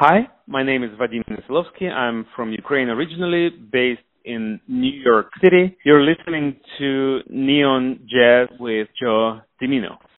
Hi, my name is Vadim Neselovskyi. I'm from Ukraine originally, based in New York City. You're listening to Neon Jazz with Joe Dimino.